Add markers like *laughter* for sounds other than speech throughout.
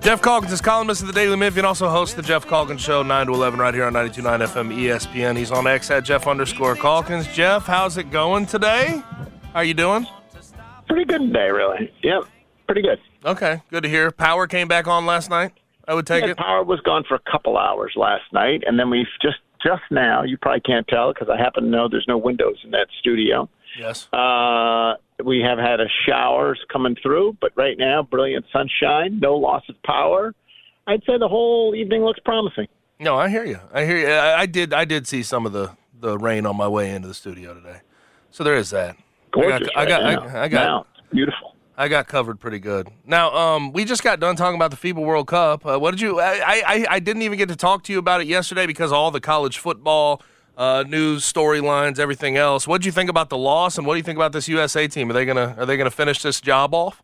Geoff Calkins is columnist of the Daily Memphian, also hosts the Geoff Calkins Show, 9 to 11, right here on 92.9 FM ESPN. He's on X at Geoff underscore Calkins. Geoff, how's it going today? How are you doing? Pretty good today, really. Yep, pretty good. Okay, good to hear. Power came back on last night. I would take Yeah, it. power was gone for a couple hours last night, and then we've just just now. You probably can't tell because I happen to know there's no windows in that studio. Yes. Uh, we have had a showers coming through, but right now, brilliant sunshine, no loss of power. I'd say the whole evening looks promising. No, I hear you. I hear you. I, I did. I did see some of the the rain on my way into the studio today. So there is that. Gorgeous. I got. right I got. now. I, I got. Now, beautiful. I got covered pretty good. Now, um, we just got done talking about the FIBA World Cup. Uh, what did you? I, I I didn't even get to talk to you about it yesterday because all the college football uh, news storylines, everything else. What do you think about the loss, and what do you think about this USA team? Are they gonna Are they gonna finish this job off?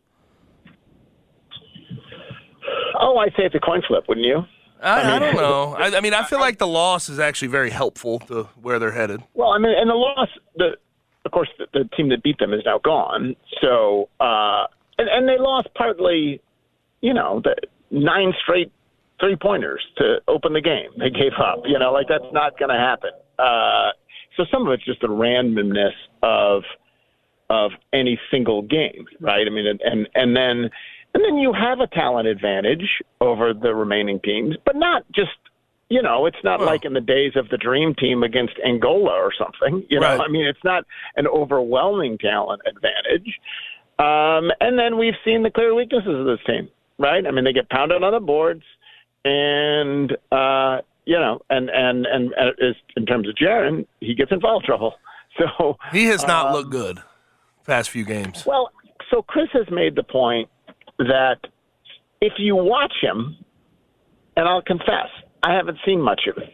Oh, I'd say it's a coin flip, wouldn't you? I, I don't *laughs* know. I, I mean, I feel like the loss is actually very helpful to where they're headed. Well, I mean, and the loss, the of course, the, the team that beat them is now gone. So, uh, and, and they lost partly, you know, the nine straight three pointers to open the game. They gave up. You know, like that's not going to happen. Uh, so some of it's just the randomness of of any single game, right? I mean, and and, then and then you have a talent advantage over the remaining teams, but not just you know, it's not Well- like in the days of the dream team against Angola or something. You know, Right. I mean, it's not an overwhelming talent advantage. Um, and then we've seen the clear weaknesses of this team, right? I mean, they get pounded on the boards, and uh, you know, and and and, and is, in terms of Jaren, he gets in foul trouble. *laughs* So He has not um, looked good past few games. well, so Chris has made the point that if you watch him, and I'll confess, I haven't seen much of it.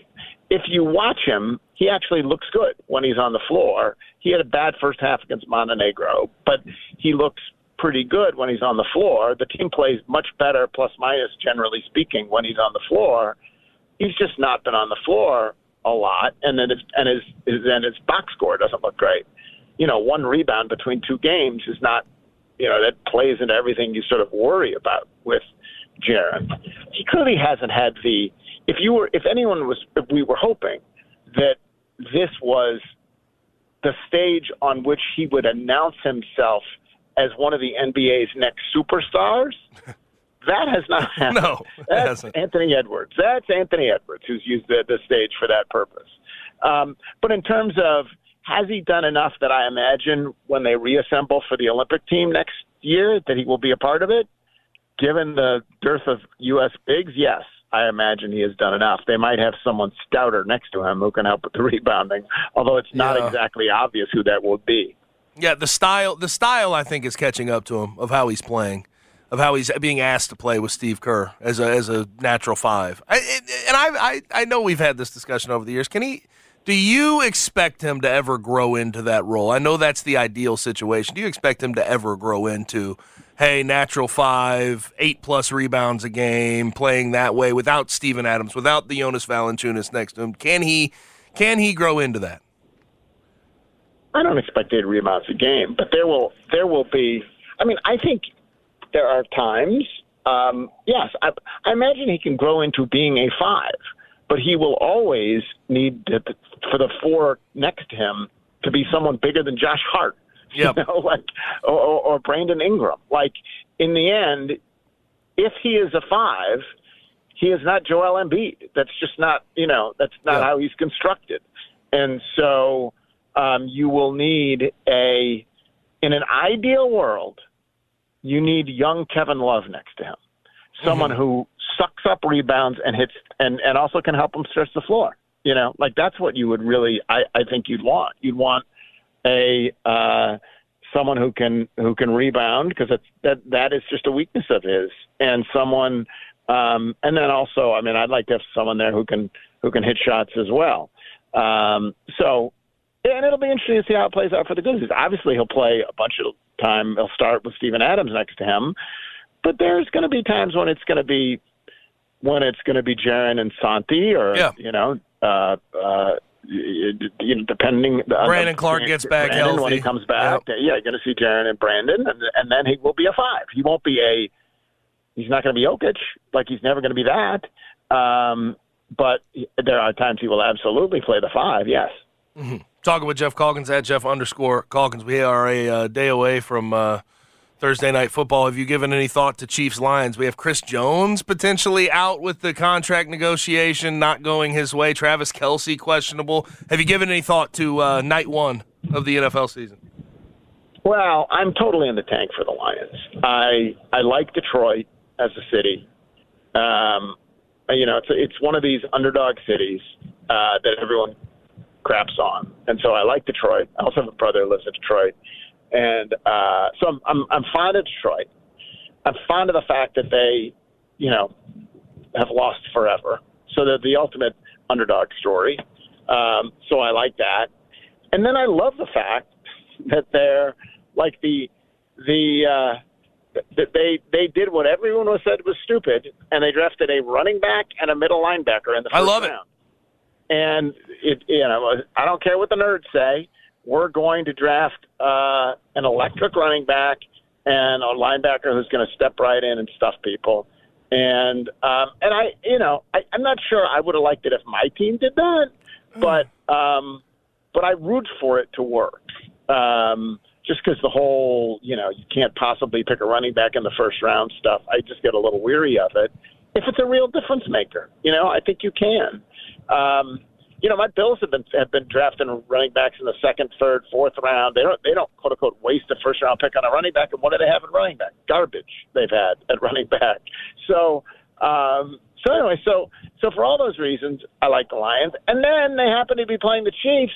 If you watch him, he actually looks good when he's on the floor. He had a bad first half against Montenegro, but he looks pretty good when he's on the floor. The team plays much better, plus minus, generally speaking, when he's on the floor. He's just not been on the floor a lot, and then his and his, and his box score doesn't look great. You know, one rebound between two games is not you know, that plays into everything you sort of worry about with Jaren. He clearly hasn't had the if you were if anyone was if we were hoping that this was the stage on which he would announce himself as one of the NBA's next superstars. *laughs* That has not *laughs* happened. No, it That's hasn't. Anthony Edwards. That's Anthony Edwards who's used the, the stage for that purpose. Um, but in terms of has he done enough that I imagine when they reassemble for the Olympic team next year that he will be a part of it? Given the dearth of U.S. bigs, yes, I imagine he has done enough. They might have someone stouter next to him who can help with the *laughs* rebounding, although it's not Yeah. exactly obvious who that will be. Yeah, the style the style I think is catching up to him of how he's playing, of how he's being asked to play with Steve Kerr as a as a natural five. I, and I, I I know we've had this discussion over the years. Can he Do you expect him to ever grow into that role? I know that's the ideal situation. Do you expect him to ever grow into, hey, natural five, eight plus rebounds a game, playing that way without Steven Adams, without the Jonas Valanciunas next to him? Can he can he grow into that? I don't expect eight rebounds a game, but there will there will be. I mean, I think there are times. Um, yes, I, I imagine he can grow into being a five, but he will always need to, for the four next to him to be someone bigger than Josh Hart. *laughs* Yep. You know, like or, or Brandon Ingram. Like in the end, if he is a five, he is not Joel Embiid. That's just not you know that's not Yeah. how he's constructed. And so um, you will need a in an ideal world, you need young Kevin Love next to him, someone who sucks up rebounds and hits and and also can help him stretch the floor. You know, like that's what you would really I, I think you'd want. You'd want a uh, someone who can who can rebound because that's that that is just a weakness of his, and someone um, and then also I mean I'd like to have someone there who can who can hit shots as well. Um, so and it'll be interesting to see how it plays out for the Grizzlies. Obviously, he'll play a bunch of time. He'll start with Steven Adams next to him, but there's going to be times when it's going to be when it's going to be Jaren and Santi, or Yeah. you know, uh, uh, you know, depending. on Brandon the- Clarke gets back Brandon, when he comes back. Yep. Yeah, you're going to see Jaren and Brandon, and, and then he will be a five. He won't be a. He's not going to be Jokic, like he's never going to be that. Um, but there are times he will absolutely play the five. Yes. Talking with Geoff Calkins at Geoff underscore Calkins. We are a uh, day away from uh, Thursday night football. Have you given any thought to Chiefs Lions? We have Chris Jones potentially out with the contract negotiation not going his way. Travis Kelce questionable. Have you given any thought to uh, night one of the NFL season? Well, I'm totally in the tank for the Lions. I I like Detroit as a city. Um, you know, it's it's one of these underdog cities uh, that everyone craps on, and so I like Detroit. I also have a brother who lives in Detroit, and uh, so I'm, I'm I'm fond of Detroit. I'm fond of the fact that they, you know, have lost forever, so they're the ultimate underdog story. Um, so I like that, and then I love the fact that they're like the the uh, that they they did what everyone was said was stupid, and they drafted a running back and a middle linebacker in the I first love it. And it you know I don't care what the nerds say. We're going to draft uh, an electric running back and a linebacker who's going to step right in and stuff people. And um, and I you know I, I'm not sure I would have liked it if my team did that, but um, but I root for it to work. Um, just because the whole, you know, you can't possibly pick a running back in the first round stuff, I just get a little weary of it. If it's a real difference maker, you know, I think you can. Um, you know, my Bills have been have been drafting running backs in the second, third, fourth round. They don't they don't quote unquote waste a first round pick on a running back. And what do they have at running back? Garbage they've had at running back. So um, so anyway, so so for all those reasons, I like the Lions. And then they happen to be playing the Chiefs,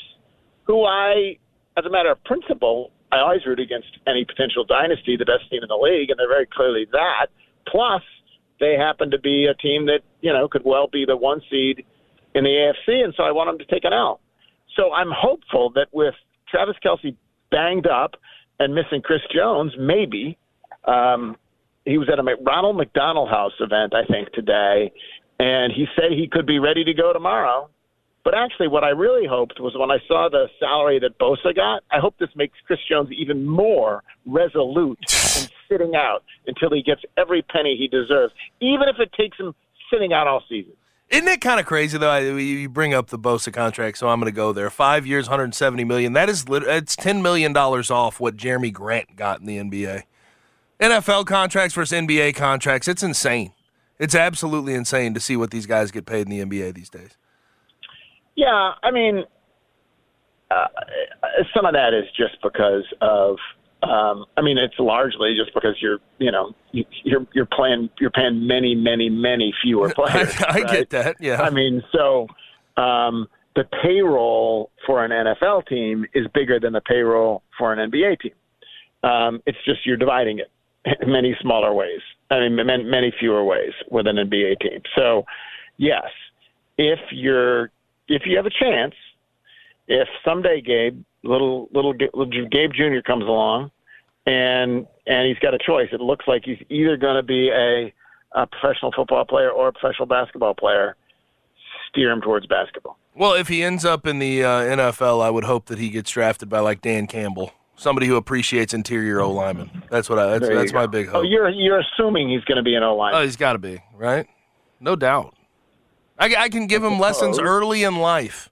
who I, as a matter of principle, I always root against any potential dynasty, the best team in the league, and they're very clearly that. Plus, they happen to be a team that you know could well be the one seed in the AFC, and so I want them to take an L. So I'm hopeful that with Travis Kelce banged up and missing Chris Jones, maybe um, he was at a Ronald McDonald House event, I think, today, and he said he could be ready to go tomorrow. But actually, what I really hoped was when I saw the salary that Bosa got, I hope this makes Chris Jones even more resolute *sighs* in sitting out until he gets every penny he deserves, even if it takes him sitting out all season. Isn't it kind of crazy though? I, you bring up the Bosa contract, so I'm going to go there. Five years, 170 million. That is it's 10 million dollars off what Jerami Grant got in the NBA. NFL contracts versus NBA contracts. It's insane. It's absolutely insane to see what these guys get paid in the NBA these days. Yeah, I mean, uh, some of that is just because of. Um, I mean, it's largely just because you're, you know, you, you're you're playing, you're paying many, many, many fewer *laughs* players. I, I right? get that. Yeah. I mean, so um, the payroll for an NFL team is bigger than the payroll for an NBA team. Um, it's just you're dividing it in many smaller ways. I mean, many, many fewer ways with an NBA team. So, yes, if you're if you have a chance if someday Gabe, little little, little Gabe Jr. comes along, and and he's got a choice, it looks like he's either going to be a, a professional football player or a professional basketball player. Steer him towards basketball. Well, if he ends up in the uh, NFL, I would hope that he gets drafted by like Dan Campbell, somebody who appreciates interior O linemen. That's what I. That's, that's my big Oh, hope. you're you're assuming he's going to be an O line. Oh, he's got to be right, no doubt. I, I can give him lessons early in life.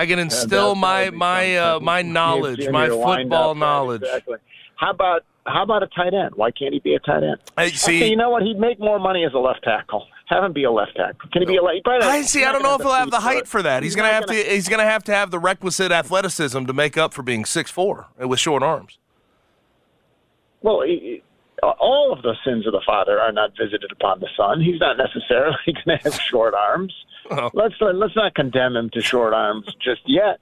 I can instill my my uh, my knowledge, my football knowledge. Exactly. How about how about a tight end? Why can't he be a tight end? I Okay, see. you know what? He'd make more money as a left tackle. Have him be a left tackle. Can he be a left? probably- I see. I don't know if he'll have the height for that. He's, gonna not have to. He's gonna have to have the requisite athleticism to make up for being six four with short arms. Well, he, all of the sins of the father are not visited upon the son. He's not necessarily *laughs* going to have short arms. Oh. Let's let's not condemn him to short arms just yet.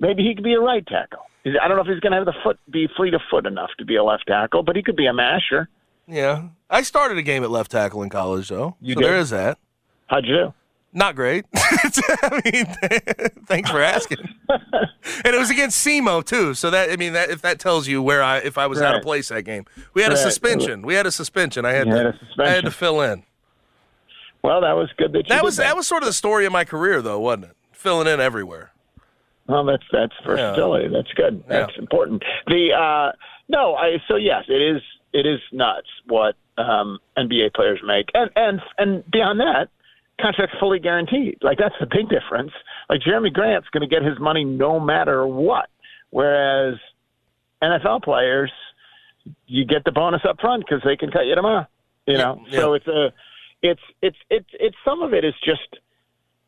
Maybe he could be a right tackle. I don't know if he's going to have the foot be fleet of foot enough to be a left tackle, but he could be a masher. Yeah, I started a game at left tackle in college, though. You so did? there is that. How'd you do? Not great. *laughs* I mean, *laughs* thanks for asking. *laughs* and it was against SEMO too, so that I mean, that if that tells you where I if I was out of Right. place that game, we had a suspension. We had a suspension. I had, to, had a I had to fill in. Well, that was good that you That did was that was sort of the story of my career, though, wasn't it? Filling in everywhere. Well, that's that's versatility. That's good. That's important. The uh, no, I so yes, it is it is nuts what um, NBA players make, and and and beyond that, contracts fully guaranteed. Like that's the big difference. Like Jerami Grant's going to get his money no matter what, whereas NFL players, you get the bonus up front because they can cut you tomorrow. You know, Yeah. so it's a it's it's it's it's some of it is just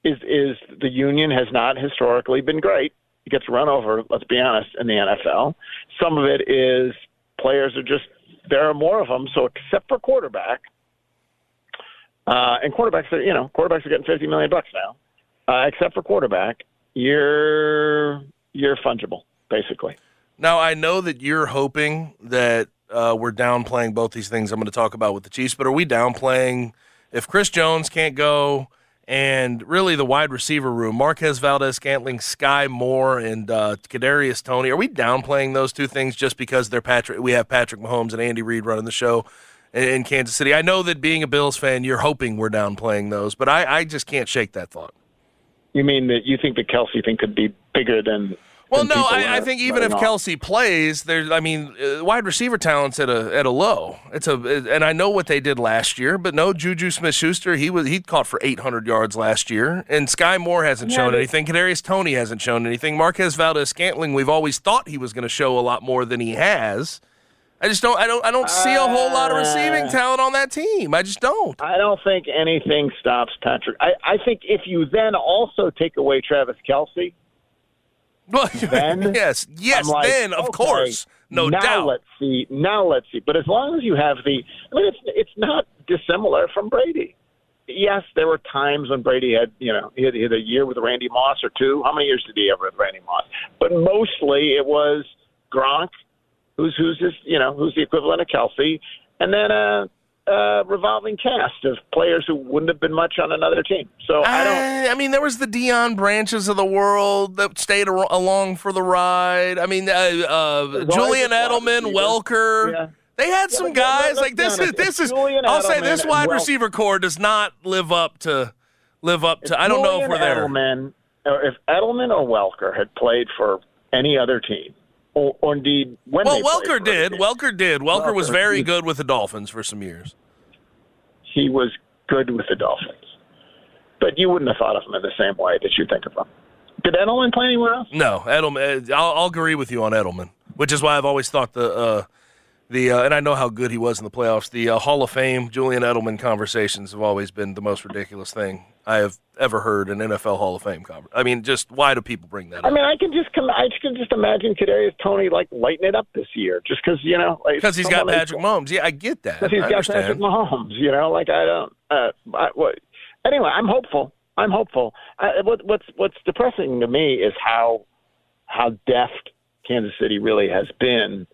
is is the union has not historically been great. It gets run over, let's be honest, in the NFL. Some of it is players are just there are more of them, so except for quarterback, uh, and quarterbacks are you know quarterbacks are getting fifty million bucks now. Uh, except for quarterback, you're you're fungible basically. Now I know that you're hoping that uh, we're downplaying both these things I'm going to talk about with the Chiefs, but are we downplaying if Chris Jones can't go and really the wide receiver room, Marquez Valdez Scantling, Skyy Moore, and uh, Kadarius Toney, are we downplaying those two things just because they're Patrick? We have Patrick Mahomes and Andy Reid running the show in, Kansas City. I know that being a Bills fan, you're hoping we're downplaying those, but I, I just can't shake that thought. You mean that you think the Kelce thing could be bigger than? Well, no, I, I think even if? Kelce plays, there's, I mean, uh, wide receiver talent's at a at a low. It's a, and I know what they did last year, but no, Juju Smith-Schuster, he was he caught for 800 yards last year, and Skyy Moore hasn't shown anything. Kadarius Toney hasn't shown anything. Marquez Valdes-Scantling, we've always thought he was going to show a lot more than he has. I just don't, I don't, I don't see a whole lot of receiving Uh, talent on that team. I just don't. I don't think anything stops Patrick. I, I think if you then also take away Travis Kelce, Well, *laughs* Then, yes, yes, like, then of okay, course, no now doubt. let's see. Now let's see. But as long as you have the, I mean, it's it's not dissimilar from Brady. Yes, there were times when Brady had, you know, he had, he had a year with Randy Moss or two. How many years did he ever have with Randy Moss? But mostly it was Gronk, who's who's this, you know, who's the equivalent of Kelce, and then a, a revolving cast of players who wouldn't have been much on another team. So I don't. I, I mean, there was the Deion Branches of the world that stayed ar- along for the ride. I mean, uh, uh, Julian Edelman. Welker. Yeah. They had Yeah, some guys like this is this is. Julian I'll say this wide receiver core does not live up to live up to. I don't know if we're there. Edelman, or if Edelman or Welker had played for any other team, or, or indeed when Well, Welker did. Welker did. Welker was very good with the Dolphins for some years. he was good with the Dolphins, but you wouldn't have thought of him in the same way that you think of him. Did Edelman play anywhere else? No, Edelman. uh, I'll, I'll agree with you on Edelman, which is why I've always thought the uh, the uh, and I know how good he was in the playoffs. The uh, Hall of Fame Julian Edelman conversations have always been the most ridiculous thing I have ever heard an NFL Hall of Fame conver I mean, just why do people bring that up? I up? mean, I can just come. I can just imagine today Kadarius Toney like lighting it up this year, just because you know, like Because he's got Patrick Mahomes. Yeah, I get that. Because he's I got understand. Patrick Mahomes, you know. Like I don't. Uh, I, what, anyway, I'm hopeful. I'm hopeful. I, what, what's what's depressing to me is how how deft Kansas City really has been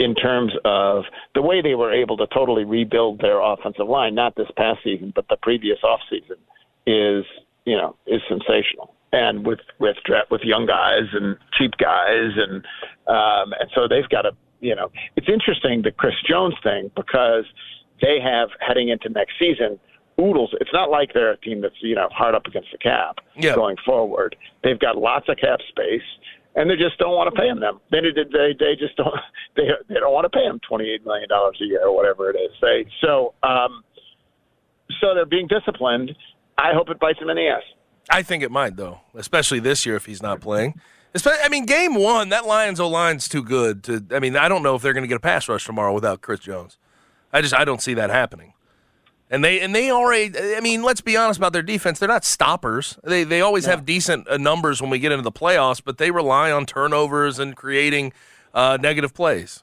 in terms of the way they were able to totally rebuild their offensive line. Not this past season, but the previous off season is you know is sensational. and with with with young guys and cheap guys, and um, and so they've got to you know it's interesting the Chris Jones thing because they have heading into next season. Oodles. It's not like they're a team that's you know hard up against the cap Yeah. going forward. They've got lots of cap space, and they just don't want to pay him them. They they they just don't *laughs* they they don't want to pay him twenty eight million dollars a year or whatever it is. They so um so they're being disciplined. I hope it bites them in the ass. I think it might though, especially this year if he's not playing. I mean, game one, that Lions O line's too good to. I mean, I don't know if they're going to get a pass rush tomorrow without Chris Jones. I just I don't see that happening. And they and they already. I mean, let's be honest about their defense. They're not stoppers. They they always have decent uh, numbers when we get into the playoffs, but they rely on turnovers and creating uh, negative plays,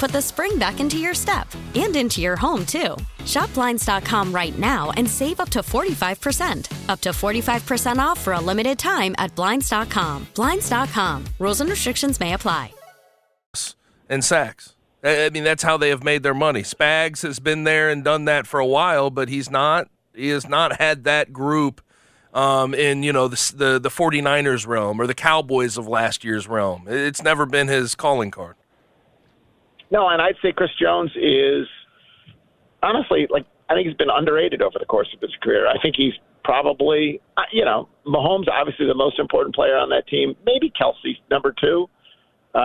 put the spring back into your step and into your home, too. Shop Blinds.com right now and save up to 45%. Up to 45% off for a limited time at Blinds.com. Blinds.com. Rules and restrictions may apply. and sacks. I mean, that's how they have made their money. Spags has been there and done that for a while, but he's not. He has not had that group um, in you know the, the the 49ers realm or the Cowboys of last year's realm. It's never been his calling card. No, and I'd say Chris Jones is honestly like I think he's been underrated over the course of his career. I think he's probably uh, you know Mahomes obviously the most important player on that team. Maybe Kelce number two.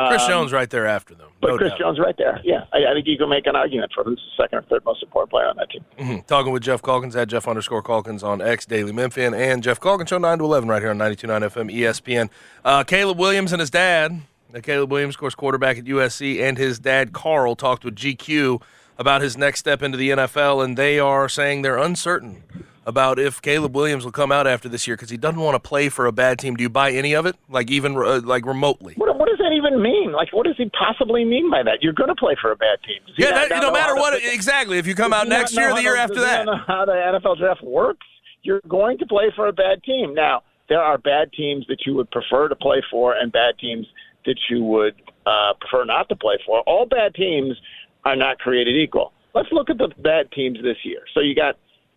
Chris Um, Jones right there after them. But no Chris doubt. Jones right there. Yeah, I, I think you can make an argument for who's the second or third most important player on that team. Mhm. Talking with Geoff Calkins at Geoff underscore Calkins on X Daily Memphian and Geoff Calkins Show 9 to 11 right here on 92.9 FM ESPN. Uh, Caleb Williams and his dad, uh, Caleb Williams, of course, quarterback at USC, and his dad, Carl, talked with GQ about his next step into the NFL, and they are saying they're uncertain about if Caleb Williams will come out after this year because he doesn't want to play for a bad team. Do you buy any of it? Like, even uh, like remotely? What, what does that even mean? Like, what does he possibly mean by that? You're going to play for a bad team. Yeah, that, no matter how to what, exactly. If you come out next year, or the year to- after that. know how the NFL draft works. You're going to play for a bad team. Now, there are bad teams that you would prefer to play for, and bad teams that you would uh, prefer not to play for. All bad teams are not created equal. Let's look at the bad teams this year. So you got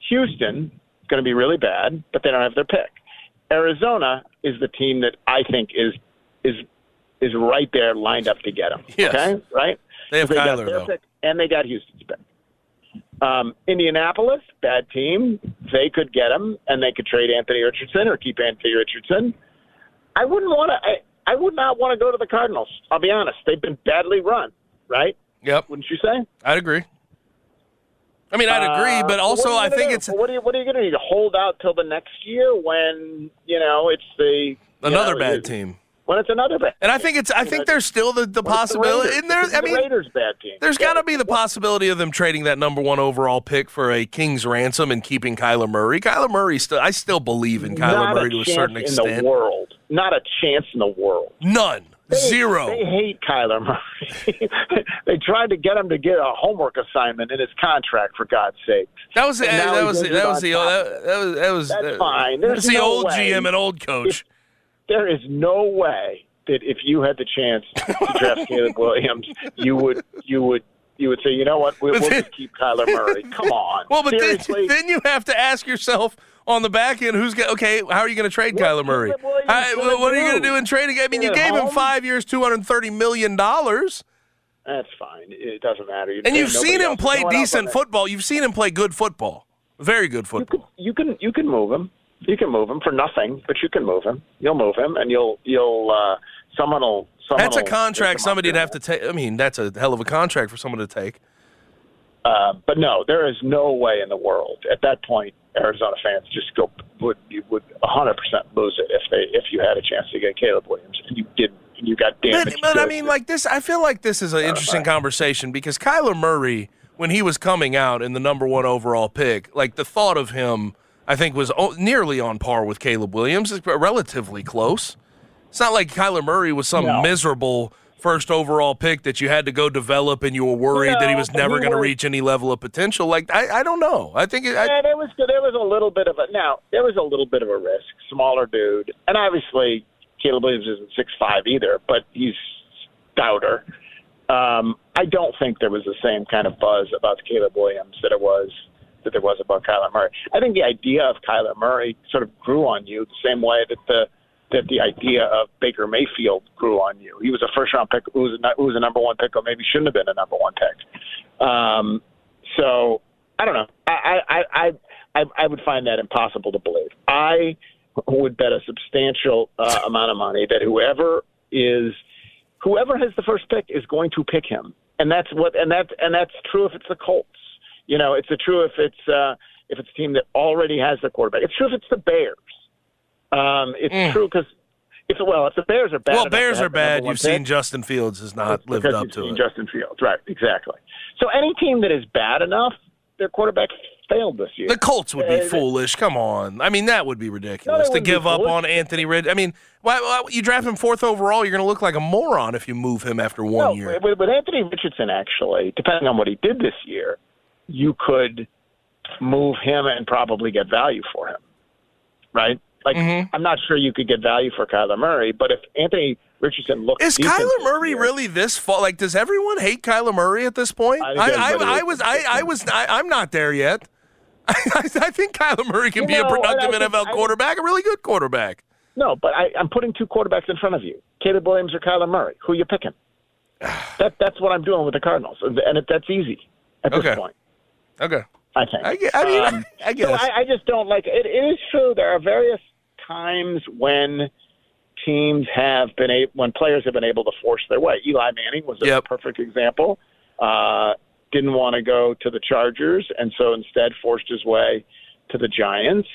Houston, going to be really bad, but they don't have their pick. Arizona is the team that I think is is is right there lined up to get them. Yes. Okay, right? They have got Kyler, their though. pick, and they got Houston's pick. Um, Indianapolis, bad team. They could get him, and they could trade Anthony Richardson or keep Anthony Richardson. I wouldn't want to. I, would not want to go to the Cardinals. I'll be honest; they've been badly run, right? Yep. Wouldn't you say? I'd agree. I mean, I'd agree, Uh, but also what are you I think do? it's what are you what are you going to do? Hold out till the next year when you know it's the another know, bad team. when it's another bad. And I think it's I think there's still the, the it's the possibility. And there, I the mean, Raiders bad team. There's got to be the possibility of them trading that number one overall pick for a king's ransom and keeping Kyler Murray. Kyler Murray still, I still believe in Kyler Not Murray a to a certain in extent. the world. Not a chance in the world. None, They- zero. They hate Kyler Murray. *laughs* they tried to get him to get a homework assignment in his contract, for God's sake. That was the, And eh, now that was the, that was the that, that was that was That's that- fine. There's That's the no old way. GM and old coach. *laughs* There is no way that if you had the chance to draft *laughs* Caleb Williams, you would you would you would say, you know what, we'll, But we'll just keep Kyler Murray. Come on, *laughs* Well, but then, then you have to ask yourself on the back end, who's going okay? How are you going to trade Kyler Murray? Williams I- gonna what are you going to do? in trading? I mean, you gave at him five years, two hundred thirty million dollars, That's fine. It doesn't matter. You- and you've seen him play decent football. You've seen him play good football, very good football. You can you can move him. You can move him for nothing, but you can move him. You'll move him, and you'll you'll uh, someone will. That's a contract somebody'd have to take. I mean, that's a hell of a contract for someone to take. Uh, but no, there is no way in the world at that point Arizona fans just go would you would 100 percent lose it if they if you had a chance to get Caleb Williams and you didn't and you got But, damaged. but I mean, like this, I feel like this is an interesting conversation because Kyler Murray, when he was coming out in the number one overall pick, like the thought of him, I think was nearly on par with Caleb Williams, relatively close. It's not like Kyler Murray was some No. miserable first overall pick that you had to go develop and you were worried that he was never going to reach any level of potential. Like I, I don't know. I think it, I, yeah, there was there was a little bit of a now there was a little bit of a risk. Smaller dude, and obviously Caleb Williams isn't six five either, but he's stouter. Um, I don't think there was the same kind of buzz about Caleb Williams that it was that there was about Kyler Murray. I think the idea of Kyler Murray sort of grew on you the same way that the that the idea of Baker Mayfield grew on you. He was a first round pick who was a, who was a number one pick, or maybe shouldn't have been a number one pick. Um, so I don't know. I I, I I I would find that impossible to believe. I would bet a substantial uh, amount of money that whoever is whoever has the first pick is going to pick him, and that's what and that and that's true if it's the Colts. You know, it's true if it's uh, if it's a team that already has the quarterback. It's true if it's the Bears. Um, it's true because if well, if the Bears are bad, Mm. well, Bears are bad. You've pick, seen Justin Fields has not lived up you've to seen it. Justin Fields, right? Exactly. So any team that is bad enough, their quarterback failed this year. The Colts would be Uh, foolish. Come on. I mean, that would be ridiculous to give up foolish. on Anthony Rid. I mean, why, why you draft him fourth overall? You're going to look like a moron if you move him after one no, year. With, with Anthony Richardson, actually, depending on what he did this year, you could move him and probably get value for him, right? Like, Mm-hmm. I'm not sure you could get value for Kyler Murray, but if Anthony Richardson looks Is Kyler Murray year- really this fall? Like, does everyone hate Kyler Murray at this point? I I, I, I, was. I, I was, I, I'm not there yet. *laughs* I, I think Kyler Murray can You be a know, and I productive NFL I- quarterback, a really good quarterback. No, but I, I'm putting two quarterbacks in front of you: Caleb Williams or Kyler Murray. Who are you picking? *sighs* that, that's what I'm doing with the Cardinals, and and it, that's easy at this Okay. point. Okay. I think. I, get- I mean, Um, *laughs* I guess. So I, I just don't like it. It is true there are various times when teams have been able, when players have been able to force their way. Eli Manning was a Yep. perfect example. Uh, didn't want to go to the Chargers, and so instead forced his way to the Giants.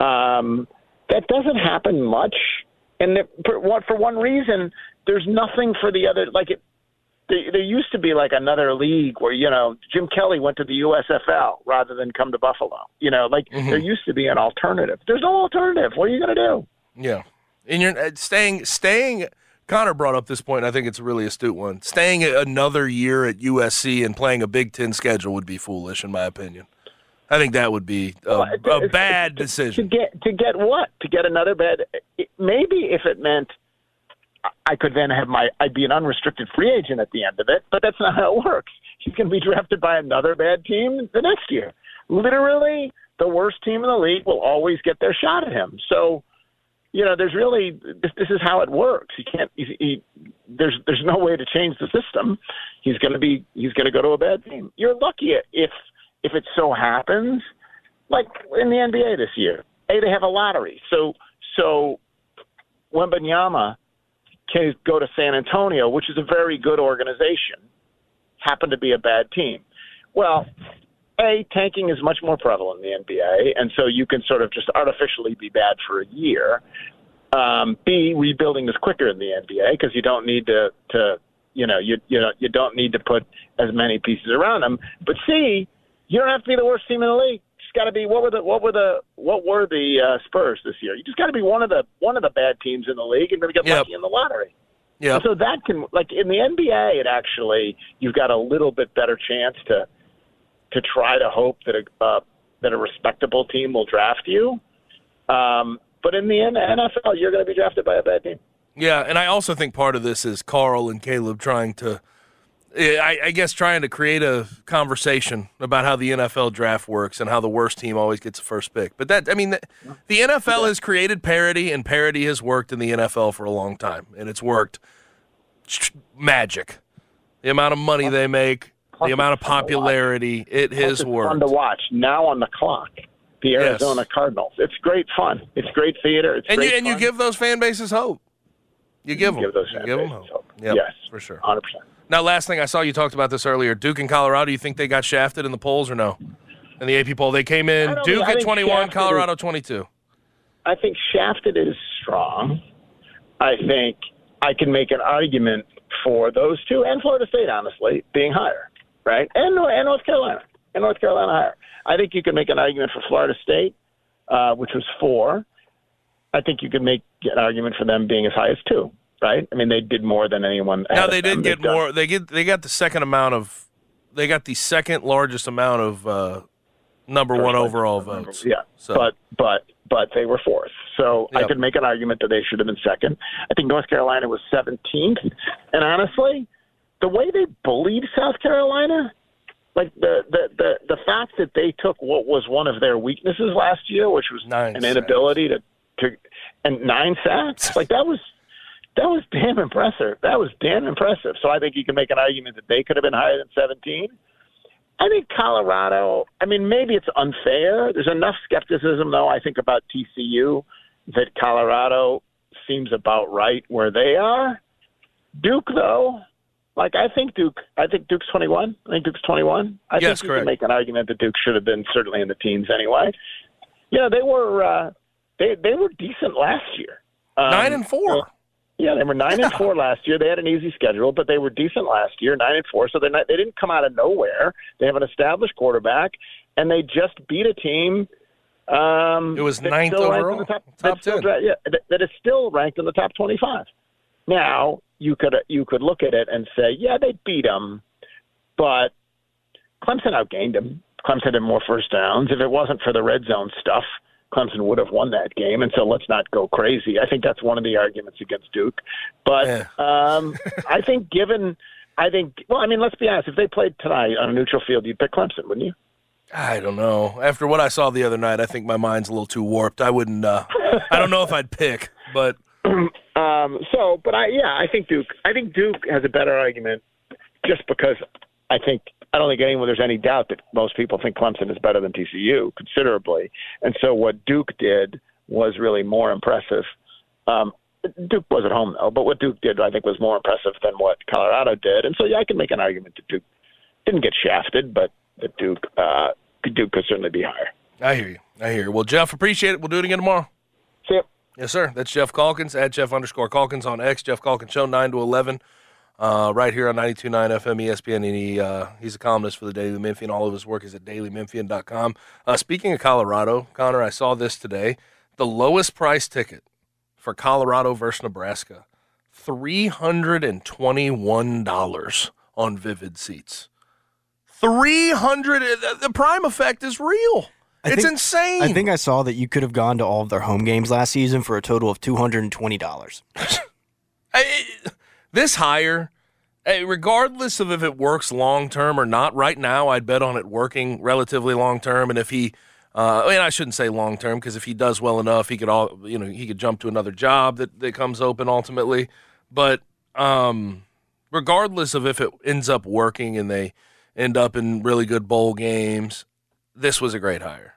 Um, that doesn't happen much, and that, for, for one reason, there's nothing for the other. Like it, there, there used to be like another league where you know Jim Kelly went to the USFL rather than come to Buffalo. You know, like Mm-hmm. there used to be an alternative. There's no alternative. What are you going to do? Yeah, and you're uh, staying. Staying. Connor brought up this point. I think it's a really astute one. Staying another year at USC and playing a Big Ten schedule would be foolish, in my opinion. I think that would be a, Well, a bad to decision. get to get what? To get another bad? Maybe if it meant I could then have my I'd be an unrestricted free agent at the end of it, but that's not how it works. He's going to be drafted by another bad team the next year. Literally, the worst team in the league will always get their shot at him. So, you know, there's really this, this is how it works. You can't. He, he, there's there's no way to change the system. He's going to be he's going to go to a bad team. You're lucky if if it so happens, like in the NBA this year. A, they have a lottery, so so Wembanyama can go to San Antonio, which is a very good organization. Happened to be a bad team. Well, a tanking is much more prevalent in the NBA, and so you can sort of just artificially be bad for a year. Um, B, rebuilding is quicker in the NBA because you don't need to, to you know, you you know, you don't need to put as many pieces around them. But C, you don't have to be the worst team in the league. Just got to be what were the what were the what were the uh, Spurs this year? You just got to be one of the one of the bad teams in the league and maybe get Yep. lucky in the lottery. Yeah. So that can like in the NBA, it actually you've got a little bit better chance to to try to hope that a uh, that a respectable team will draft you. Um, but in the NFL, you're going to be drafted by a bad team. Yeah, and I also think part of this is Carl and Caleb trying to, I, I guess, trying to create a conversation about how the NFL draft works and how the worst team always gets the first pick. But that, I mean, the, the NFL has created parity, and parity has worked in the NFL for a long time, and it's worked magic. The amount of money they make, the amount of popularity, it has worked. fun to watch. Now on the clock, the Yes. Arizona Cardinals. It's great fun. It's great theater. It's and you great and you give those fan bases hope. You give them. give those you fan give them bases hope. Yep, Yes, for sure. hundred percent. Now, last thing I saw, you talked about this earlier. Duke and Colorado. You think they got shafted in the polls or no? In the AP poll, they came in Duke at 21, Colorado 22. I think shafted is strong. I think I can make an argument for those two and Florida State, honestly, being higher, right? And and North Carolina and North Carolina higher. I think you can make an argument for Florida State, uh, which was four. I think you could make an argument for them being as high as two, right? I mean, they did more than anyone. Of they did get They've done- more. They get they got the second amount of. They got the second largest amount of uh, number one overall votes. Yeah, So but but but they were fourth. So I Yep. could make an argument that they should have been second. I think North Carolina was 17th, and honestly, the way they bullied South Carolina, like the the the, the fact that they took what was one of their weaknesses last year, which was Nine an inability to to and nine sacks, *laughs* like that was. That was damn impressive. That was damn impressive. So I think you can make an argument that they could have been higher than 17. I think Colorado, I mean, maybe it's unfair. There's enough skepticism, though, I think, about TCU that Colorado seems about right where they are. Duke, though, like, I think Duke, I think Duke's 21. I think Duke's 21. I Yes, think you correct. can make an argument that Duke should have been certainly in the teens anyway. You know, they were, uh, they, they were decent last year. Um, nine and four. Yeah, they were nine and four *laughs* last year. They had an easy schedule, but they were decent last year, nine and four. So they're not, they didn't come out of nowhere. They have an established quarterback, and they just beat a team. Um, It was ninth still ranked in overall? the top, Top that's still 10. yeah, that, that is still ranked in the top twenty-five. Now you could you could look at it and say, yeah, they beat them, but Clemson outgained them. Clemson had more first downs. If it wasn't for the red zone stuff, Clemson would have won that game. And so let's not go crazy. I think that's one of the arguments against Duke. But um, I think given, I think, well, I mean, let's be honest. If they played tonight on a neutral field, you'd pick Clemson, wouldn't you? I don't know. After what I saw the other night, I think my mind's a little too warped. I wouldn't. Uh, I don't know if I'd pick, but *clears throat* Um, so, but I, yeah, I think Duke. I think Duke has a better argument, just because I think I don't think anyone there's any doubt that most people think Clemson is better than TCU considerably, and so what Duke did was really more impressive. Um, Duke was at home though, but what Duke did I think was more impressive than what Colorado did, and so yeah, I can make an argument that Duke didn't get shafted, but that Duke uh, Duke could certainly be higher. I hear you. I hear you. Well, Geoff, appreciate it. We'll do it again tomorrow. See ya. Yes, sir. That's Geoff Calkins at Geoff underscore Calkins on X. Geoff Calkins Show, 9 to 11, uh, right here on 92.9 FM ESPN. And he, uh, he's a columnist for the Daily Memphian. All of his work is at dailymemphian.com. Uh, speaking of Colorado, Connor, I saw this today. The lowest price ticket for Colorado versus Nebraska, $321 on Vivid Seats. 300 the- The prime effect is real. I it's think- insane. I think I saw that you could have gone to all of their home games last season for a total of two hundred and twenty dollars. *laughs* I- this higher, eh, regardless of if it works long term or not. Right now, I'd bet on it working relatively long term, and if he, uh, I mean, I shouldn't say long term because if he does well enough, he could all, you know, he could jump to another job that that comes open ultimately. But um, regardless of if it ends up working and they end up in really good bowl games, this was a great hire.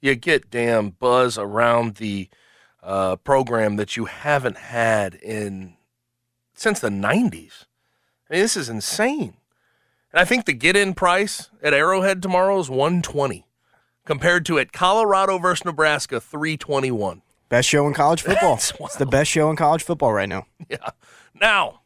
You get damn buzz around the uh, program that you haven't had in since the 90s. I mean, this is insane. And I think the get in price at Arrowhead tomorrow is 120 compared to at Colorado versus Nebraska 321. Best show in college football. It's the best show in college football right now. Yeah. Now,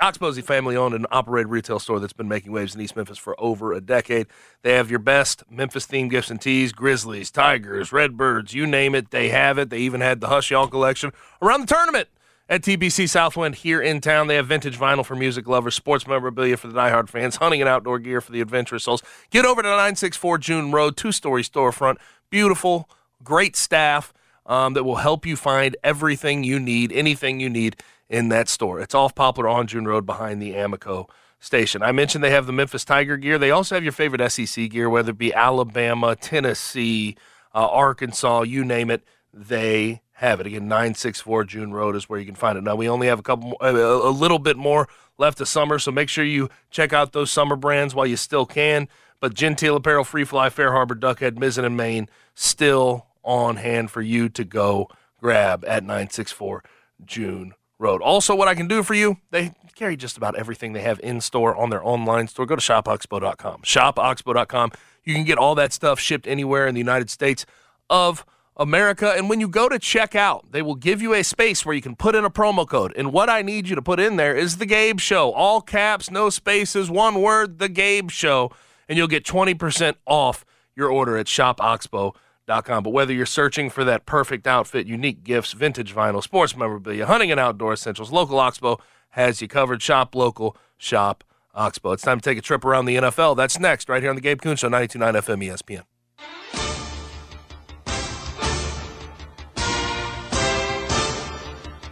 Oxbow's family owned and operated retail store that's been making waves in East Memphis for over a decade. They have your best Memphis themed gifts and teas, Grizzlies, Tigers, Redbirds, you name it, they have it. They even had the Hush Y'all collection around the tournament at TPC Southwind here in town. They have vintage vinyl for music lovers, sports memorabilia for the diehard fans, hunting and outdoor gear for the adventurous souls. Get over to 964 June Road, two story storefront. Beautiful, great staff um, that will help you find everything you need, anything you need in that store. It's off Poplar on June Road behind the Amico station. I mentioned they have the Memphis Tiger gear. They also have your favorite SEC gear, whether it be Alabama, Tennessee, uh, Arkansas, you name it. They have it. Again, 964 June Road is where you can find it. Now, we only have a couple, a, a little bit more left of summer, so make sure you check out those summer brands while you still can. But Genteel Apparel, Free Fly, Fair Harbor, Duckhead, Mizzen, and Main still on hand for you to go grab at 964 June Road. Also, what I can do for you, they carry just about everything they have in store on their online store. Go to shopoxbow.com. Shopoxbow.com. You can get all that stuff shipped anywhere in the United States of America. And when you go to check out, they will give you a space where you can put in a promo code. And what I need you to put in there is the Gabe Show. All caps, no spaces, one word, the Gabe Show. And you'll get 20% off your order at shopoxbow.com. But whether you're searching for that perfect outfit, unique gifts, vintage vinyl, sports memorabilia, hunting and outdoor essentials, local Oxbow has you covered. Shop local, shop Oxbow. It's time to take a trip around the NFL. That's next, right here on the Gabe Kuhn Show, 92.9 FM ESPN.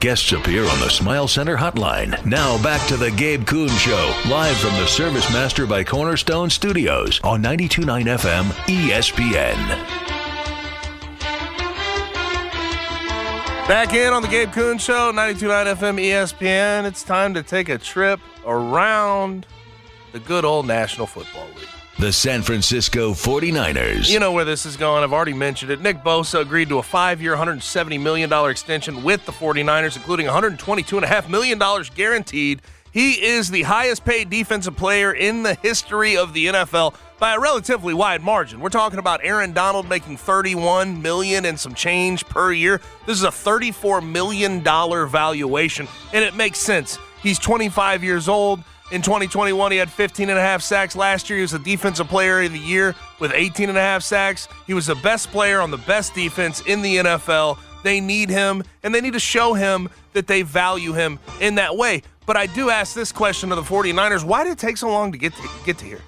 Guests appear on the Smile Center hotline. Now back to the Gabe Kuhn Show, live from the Service Master by Cornerstone Studios on 92.9 FM ESPN. Back in on the Gabe Kuhn Show, 92.9 FM ESPN. It's time to take a trip around the good old National Football League. The San Francisco 49ers. You know where this is going. I've already mentioned it. Nick Bosa agreed to a five year, $170 million extension with the 49ers, including $122.5 million guaranteed. He is the highest paid defensive player in the history of the NFL by a relatively wide margin. We're talking about Aaron Donald making 31 million and some change per year. This is a 34 million dollar valuation and it makes sense. He's 25 years old. In 2021, he had 15 and a half sacks. Last year, he was the defensive player of the year with 18 and a half sacks. He was the best player on the best defense in the NFL. They need him, and they need to show him that they value him in that way. But I do ask this question of the 49ers why did it take so long to get to, get to here?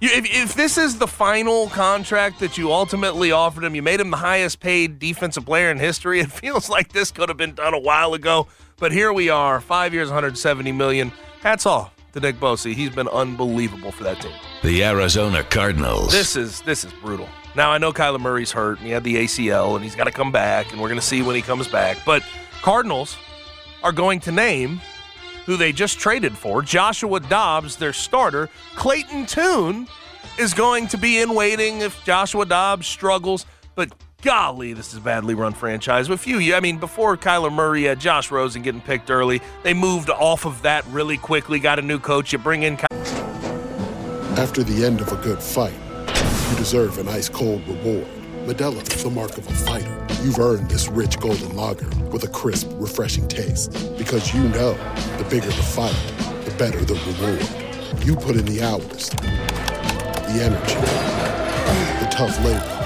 You, if, if this is the final contract that you ultimately offered him, you made him the highest paid defensive player in history. *laughs* It feels like this could have been done a while ago, but here we are, five years, 170 million. Hats off to Nick Bosa. He's been unbelievable for that team. The Arizona Cardinals. This is this is brutal. Now I know Kyler Murray's hurt and he had the ACL and he's got to come back and we're going to see when he comes back. But Cardinals are going to name who they just traded for, Joshua Dobbs, their starter. Clayton Tune is going to be in waiting if Joshua Dobbs struggles. But golly, this is a badly run franchise. With few, I mean, before Kyler Murray had Josh Rosen getting picked early, they moved off of that really quickly. Got a new coach. You bring in. After the end of a good fight, you deserve an ice cold reward. Modelo is the mark of a fighter. You've earned this rich golden lager with a crisp, refreshing taste. Because you know, the bigger the fight, the better the reward. You put in the hours, the energy, the tough labor.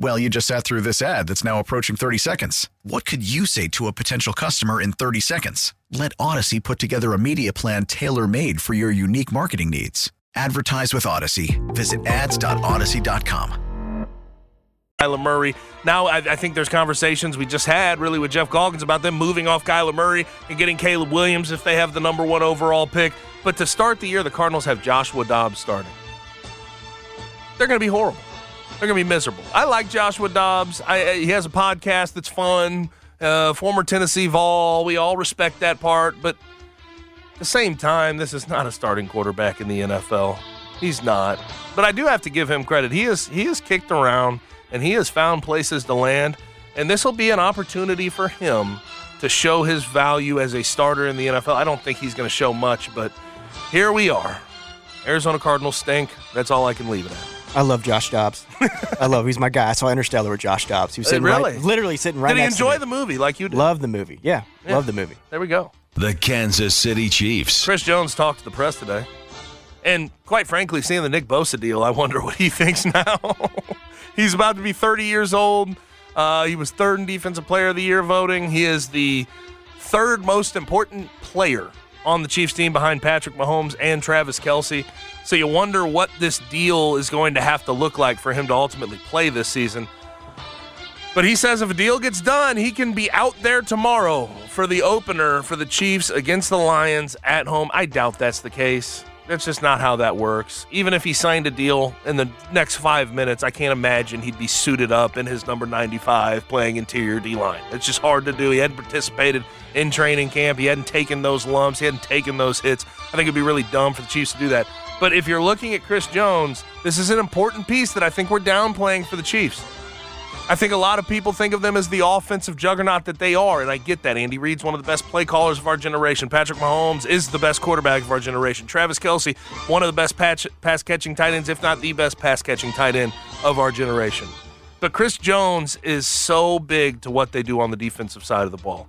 Well, you just sat through this ad that's now approaching 30 seconds. What could you say to a potential customer in 30 seconds? Let Audacy put together a media plan tailor made for your unique marketing needs. Advertise with Audacy. Visit ads.audacy.com. Kyler Murray. Now, I, I, think there's conversations we just had really with Geoff Calkins about them moving off Kyler Murray and getting Caleb Williams if they have the number one overall pick. But to start the year, the Cardinals have Joshua Dobbs starting. They're going to be horrible. They're going to be miserable. I like Joshua Dobbs. I, he has a podcast that's fun. Uh, former Tennessee Vol. We all respect that part. But at the same time, this is not a starting quarterback in the NFL. He's not. But I do have to give him credit. He is he has kicked around and he has found places to land. And this will be an opportunity for him to show his value as a starter in the NFL. I don't think he's going to show much, but here we are. Arizona Cardinals stink. That's all I can leave it at. I love Josh Dobbs. I love. He's my guy. I saw Interstellar with Josh Dobbs. He was sitting really? right, literally sitting right Did he next to enjoy me. the movie like you did? Love the movie. Yeah, Yeah. love the movie. There we go. The Kansas City Chiefs. Chris Jones talked to the press today. And quite frankly, seeing the Nick Bosa deal, I wonder *laughs* what he thinks now. *laughs* He's about to be 30 years old. Uh, he was third in Defensive Player of the Year voting. He is the third most important player on the Chiefs team behind Patrick Mahomes and Travis Kelce. So you wonder what this deal is going to have to look like for him to ultimately play this season. But he says if a deal gets done, he can be out there tomorrow for the opener for the Chiefs against the Lions at home. I doubt that's the case. That's just not how that works. Even if he signed a deal in the next five minutes, I can't imagine he'd be suited up in his number 95 playing interior D line. It's just hard to do. He hadn't participated in training camp, he hadn't taken those lumps, he hadn't taken those hits. I think it'd be really dumb for the Chiefs to do that. But if you're looking at Chris Jones, this is an important piece that I think we're downplaying for the Chiefs. I think a lot of people think of them as the offensive juggernaut that they are, and I get that. Andy Reid's one of the best play callers of our generation. Patrick Mahomes is the best quarterback of our generation. Travis Kelce, one of the best pass catching tight ends, if not the best pass catching tight end of our generation. But Chris Jones is so big to what they do on the defensive side of the ball.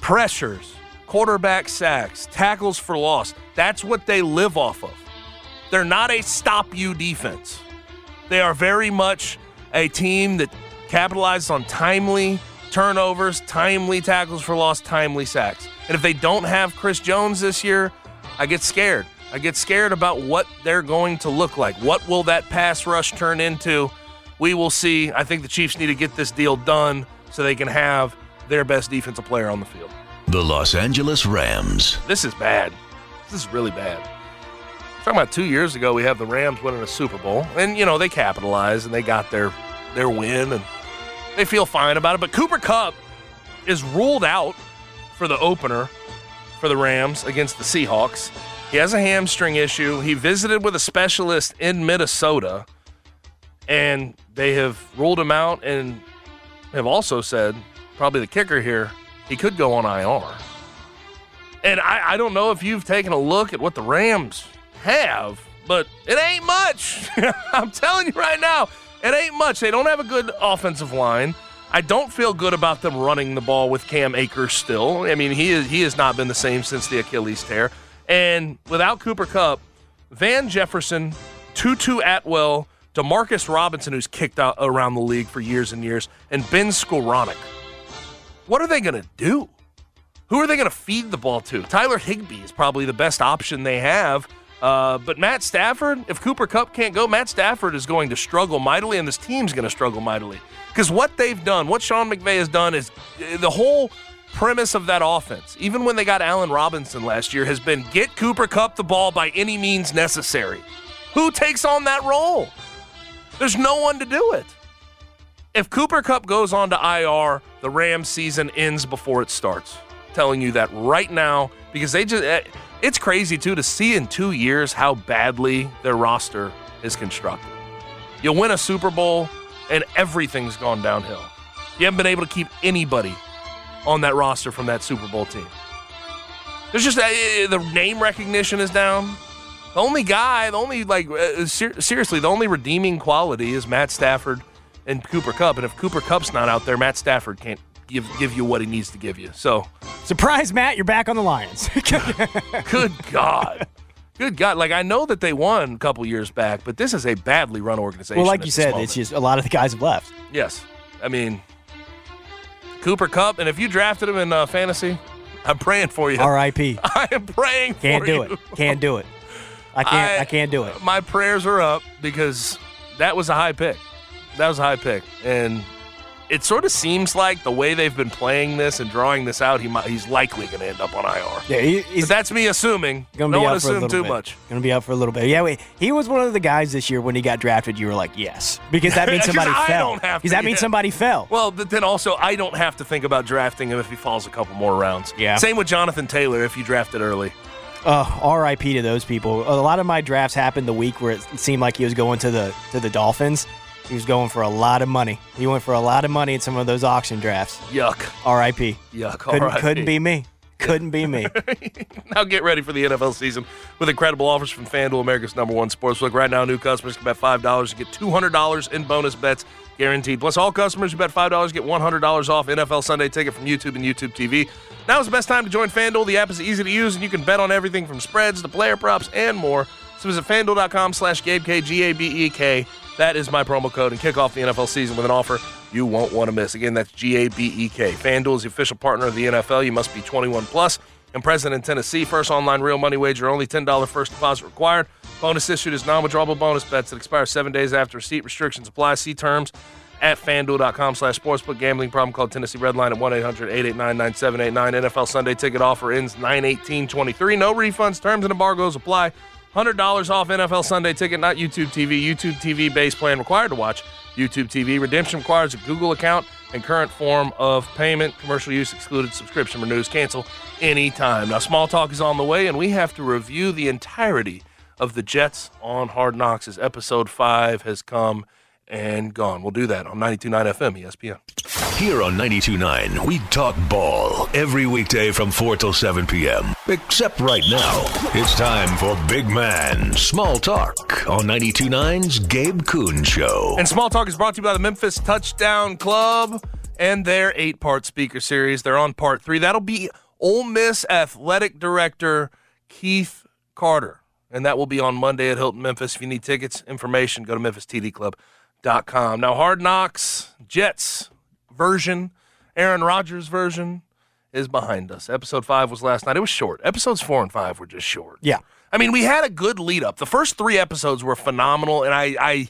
Pressures, quarterback sacks, tackles for loss. That's what they live off of. They're not a stop you defense. They are very much a team that capitalizes on timely turnovers, timely tackles for loss, timely sacks. And if they don't have Chris Jones this year, I get scared. I get scared about what they're going to look like. What will that pass rush turn into? We will see. I think the Chiefs need to get this deal done so they can have their best defensive player on the field. The Los Angeles Rams. This is bad. This is really bad. Talking about two years ago, we have the Rams winning a Super Bowl, and you know they capitalized and they got their their win, and they feel fine about it. But Cooper Kupp is ruled out for the opener for the Rams against the Seahawks. He has a hamstring issue. He visited with a specialist in Minnesota, and they have ruled him out and have also said, probably the kicker here, he could go on IR. And I, I don't know if you've taken a look at what the Rams have, but it ain't much. *laughs* I'm telling you right now, it ain't much. They don't have a good offensive line. I don't feel good about them running the ball with Cam Akers still. I mean, he is he has not been the same since the Achilles tear. And without Cooper Kupp, Van Jefferson, Tutu Atwell, Demarcus Robinson, who's kicked out around the league for years and years, and Ben Skowronek. What are they going to do? Who are they going to feed the ball to? Tyler Higbee is probably the best option they have. Uh, but Matt Stafford, if Cooper Kupp can't go, Matt Stafford is going to struggle mightily, and this team's going to struggle mightily. Because what they've done, what Sean McVay has done, is uh, the whole premise of that offense, even when they got Allen Robinson last year, has been get Cooper Kupp the ball by any means necessary. Who takes on that role? There's no one to do it. If Cooper Kupp goes on to IR, the Rams season ends before it starts. Telling you that right now because they just eh, it's crazy too to see in 2 years how badly their roster is constructed. You'll win a Super Bowl and everything's gone downhill. You haven't been able to keep anybody on that roster from that Super Bowl team. There's just uh, the name recognition is down. The only guy, the only like ser- seriously, the only redeeming quality is Matt Stafford and Cooper Kupp. And if Cooper Kupp's not out there, Matt Stafford can't give give you what he needs to give you. So, surprise, Matt, you're back on the Lions. *laughs* good God. Good God! Like I know that they won a couple years back, but this is a badly run organization. Well, like you said, moment. it's just a lot of the guys have left. Yes. I mean, Cooper Kupp, and if you drafted him in uh, fantasy, I'm praying for you. R.I.P. *laughs* I am praying Can't do you. it. Can't do it. I can't. I, can't do it. My prayers are up because that was a high pick. That was a high pick. And it sort of seems like the way they've been playing this and drawing this out, he might, he's likely going to end up on IR. Yeah, he, that's me assuming. gonna Don't be out to for a assume too bit. much. Gonna be out for a little bit. Yeah, wait, he was one of the guys this year when he got drafted. You were like, yes, because that *laughs* means somebody I fell. Because to- that means yeah. somebody fell. Well, but then also, I don't have to think about drafting him if he falls a couple more rounds. Yeah. Same with Jonathan Taylor if you drafted early. Uh, R.I.P. to those people. A lot of my drafts happened the week where it seemed like he was going to the to the Dolphins. He was going for a lot of money. He went for a lot of money in some of those auction drafts. Yuck. R.I.P. Yuck. Couldn't, R.I.P.. couldn't be me. Couldn't be me. *laughs* Now get ready for the NFL season with incredible offers from FanDuel, America's number one sportsbook. Right now, new customers can bet $5 and get $200 in bonus bets guaranteed. Plus, all customers who bet $5 get $100 off NFL Sunday ticket from YouTube and YouTube TV. Now is the best time to join FanDuel. The app is easy to use, and you can bet on everything from spreads to player props and more. So visit FanDuel.com slash GabeK, G-A-B-E-K. That is my promo code, and kick off the NFL season with an offer you won't want to miss. Again, that's G-A-B-E-K. FanDuel is the official partner of the NFL. You must be 21 plus and present in Tennessee. First online real money wager, only $10 first deposit required. Bonus issued is non-withdrawable bonus bets that expire seven days after receipt. Restrictions apply. See terms at fanduel.com slash sportsbook. Gambling problem called Tennessee Red Line at 1-800-889-9789. NFL Sunday ticket offer ends 9-18-23. No refunds. Terms and embargoes apply. $100 off NFL Sunday ticket, not YouTube TV. YouTube TV base plan required to watch YouTube TV. Redemption requires a Google account and current form of payment. Commercial use excluded. Subscription renews. Cancel anytime. Now, Small Talk is on the way, and we have to review the entirety of the Jets on Hard Knocks as episode 5 has come and gone. We'll do that on 92.9 FM ESPN. Here on 92.9, we talk ball every weekday from 4 till 7 p.m. Except right now. It's time for Big Man Small Talk on 92.9's Gabe Kuhn Show. And Small Talk is brought to you by the Memphis Touchdown Club and their eight part speaker series. They're on part three. That'll be Ole Miss Athletic Director Keith Carter. And that will be on Monday at Hilton Memphis. If you need tickets, information, go to memphisTDClub.com. Now, Hard Knocks, Jets version, Aaron Rodgers version is behind us. Episode five was last night. It was short. Episodes four and five were just short. Yeah. I mean, we had a good lead up. The first three episodes were phenomenal, and I, I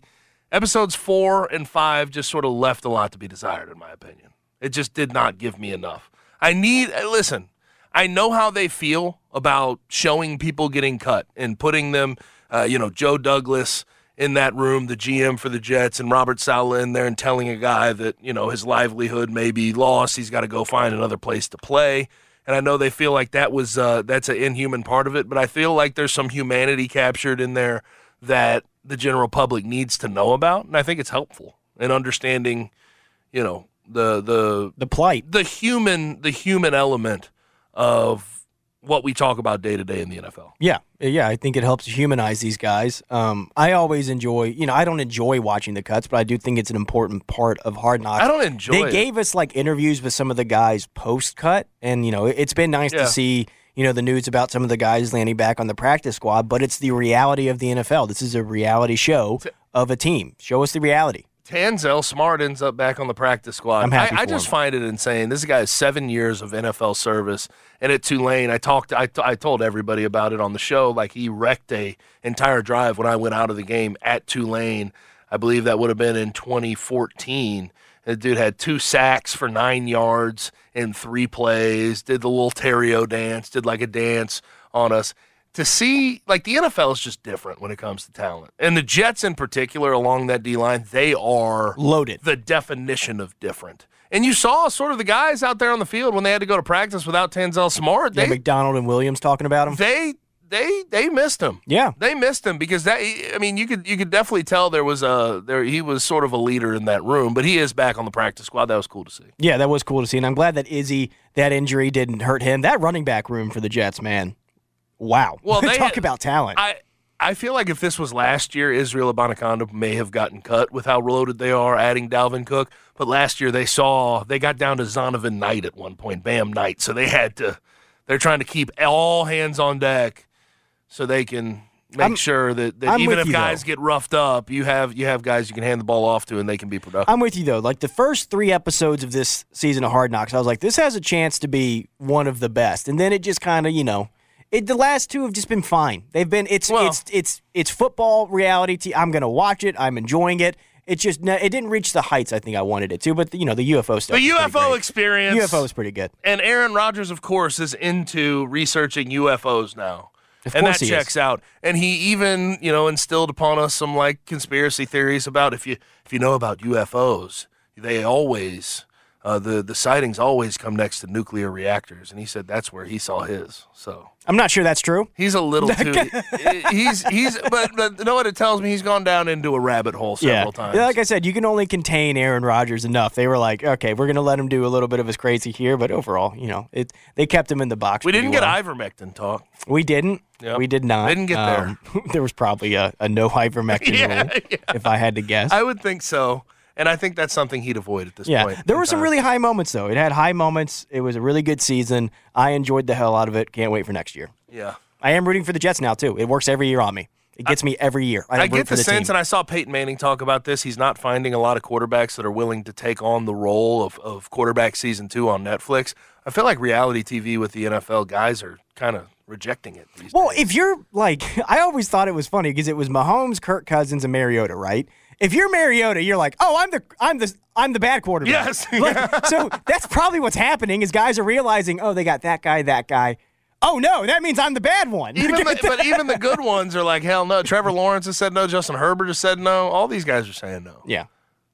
episodes four and five just sort of left a lot to be desired, in my opinion. It just did not give me enough. I need uh, listen. I know how they feel about showing people getting cut and putting them, uh, you know, Joe Douglas in that room, the GM for the Jets, and Robert Saleh in there, and telling a guy that you know his livelihood may be lost. He's got to go find another place to play. And I know they feel like that was uh, that's an inhuman part of it, but I feel like there's some humanity captured in there that the general public needs to know about, and I think it's helpful in understanding, you know, the the the plight, the human the human element of what we talk about day to day in the NFL. Yeah, yeah, I think it helps humanize these guys. Um, I always enjoy, you know, I don't enjoy watching the cuts, but I do think it's an important part of Hard Knocks. I don't enjoy They it. gave us like interviews with some of the guys post cut, and you know, it's been nice Yeah. to see. You know the news about some of the guys landing back on the practice squad, but it's the reality of the NFL. This is a reality show of a team. Show us the reality. Tanzel Smart ends up back on the practice squad. I'm happy I, I just him. find it insane. This guy has seven years of NFL service, and at Tulane, I talked. I, I told everybody about it on the show. Like he wrecked a entire drive when I went out of the game at Tulane. I believe that would have been in 2014. The dude had two sacks for nine yards in three plays. Did the little Terrio dance. Did like a dance on us. To see, like the NFL is just different when it comes to talent, and the Jets in particular along that D line, they are loaded. The definition of different. And you saw sort of the guys out there on the field when they had to go to practice without Tanzel Smart. Yeah, They McDonald and Williams talking about him. they they they missed him. Yeah. They missed him because that I mean you could you could definitely tell there was a there he was sort of a leader in that room, but he is back on the practice squad. That was cool to see. Yeah, that was cool to see, and I'm glad that Izzy that injury didn't hurt him. That running back room for the Jets, man. Wow. Well, *laughs* they talk had- about talent. I I feel like if this was last year, Israel Abanikanda may have gotten cut with how loaded they are, adding Dalvin Cook. But last year they saw they got down to Zonovan Knight at one point, Bam Knight. So they had to. They're trying to keep all hands on deck so they can make I'm- sure that, that even if you, guys though. get roughed up, you have you have guys you can hand the ball off to and they can be productive. I'm with you though. Like the first three episodes of this season of Hard Knocks, I was like, this has a chance to be one of the best. And then it just kind of, you know, it. The last two have just been fine. They've been. It's Well- it's it's it's football reality. T- I'm gonna watch it. I'm enjoying it. It just it didn't reach the heights I think I wanted it to. But you know the UFO stuff. The UFO experience. UFO is pretty good. And Aaron Rodgers, of course, is into researching UFOs now. Of and that he checks is. out. And he even, you know, instilled upon us some like conspiracy theories about if you if you know about UFOs, they always uh, the the sightings always come next to nuclear reactors. And he said that's where he saw his. So I'm not sure that's true. he's a little too. *laughs* he's he's but, but you know what it tells me? He's gone down into a rabbit hole several yeah. times. Yeah, like I said, you can only contain Aaron Rodgers enough. They were like, okay, we're gonna let him do a little bit of his crazy here, but overall, you know, it they kept him in the box. we didn't get well. ivermectin talk. We didn't. Yep. We did not. Didn't get there. Um, *laughs* there was probably a, a no ivermectin *laughs* Yeah, rule, if I had to guess. I would think so. And I think that's something he'd avoid at this yeah, point. there were some time. really high moments though. It had high moments. It was a really good season. I enjoyed the hell out of it. Can't wait for next year. Yeah. I am rooting for the Jets now too. It works every year on me. It gets me every year. I, I get the, the sense, team. and I saw Peyton Manning talk about this. He's not finding a lot of quarterbacks that are willing to take on the role of, of quarterback season two on Netflix. I feel like reality TV with the NFL guys are kind of rejecting it. Well, if you're like, *laughs* I always thought it was funny because it was Mahomes, Kirk Cousins, and Mariota, right? If you're Mariota, you're like, oh, I'm the, I'm the, I'm the bad quarterback. Yes. *laughs* Like, so that's probably what's happening is guys are realizing, oh, they got that guy, that guy. Oh no, that means I'm the bad one. even the, *laughs* but even the good ones are like hell no. Trevor Lawrence has said no. Justin Herbert has said no. All these guys are saying no. yeah.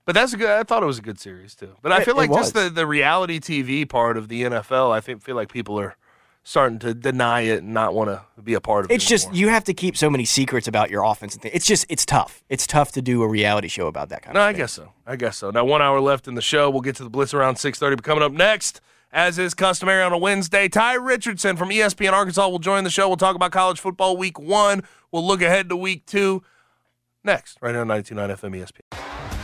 But that's a good. I thought it was a good series too. But I feel it like just the, the reality TV part of the NFL, I think feel like people are starting to deny it and not want to be a part of it. It's just you have to keep so many secrets about your offense and things. It's just it's tough. It's tough to do a reality show about that kind No, of I guess so. I guess so. Now, one hour left in the show. We'll get to the Blitz around 6.30. But coming up next, as is customary on a Wednesday, Ty Richardson from ESPN Arkansas will join the show. We'll talk about college football week one. We'll look ahead to week two. Next, right here on 92.9 FM ESPN.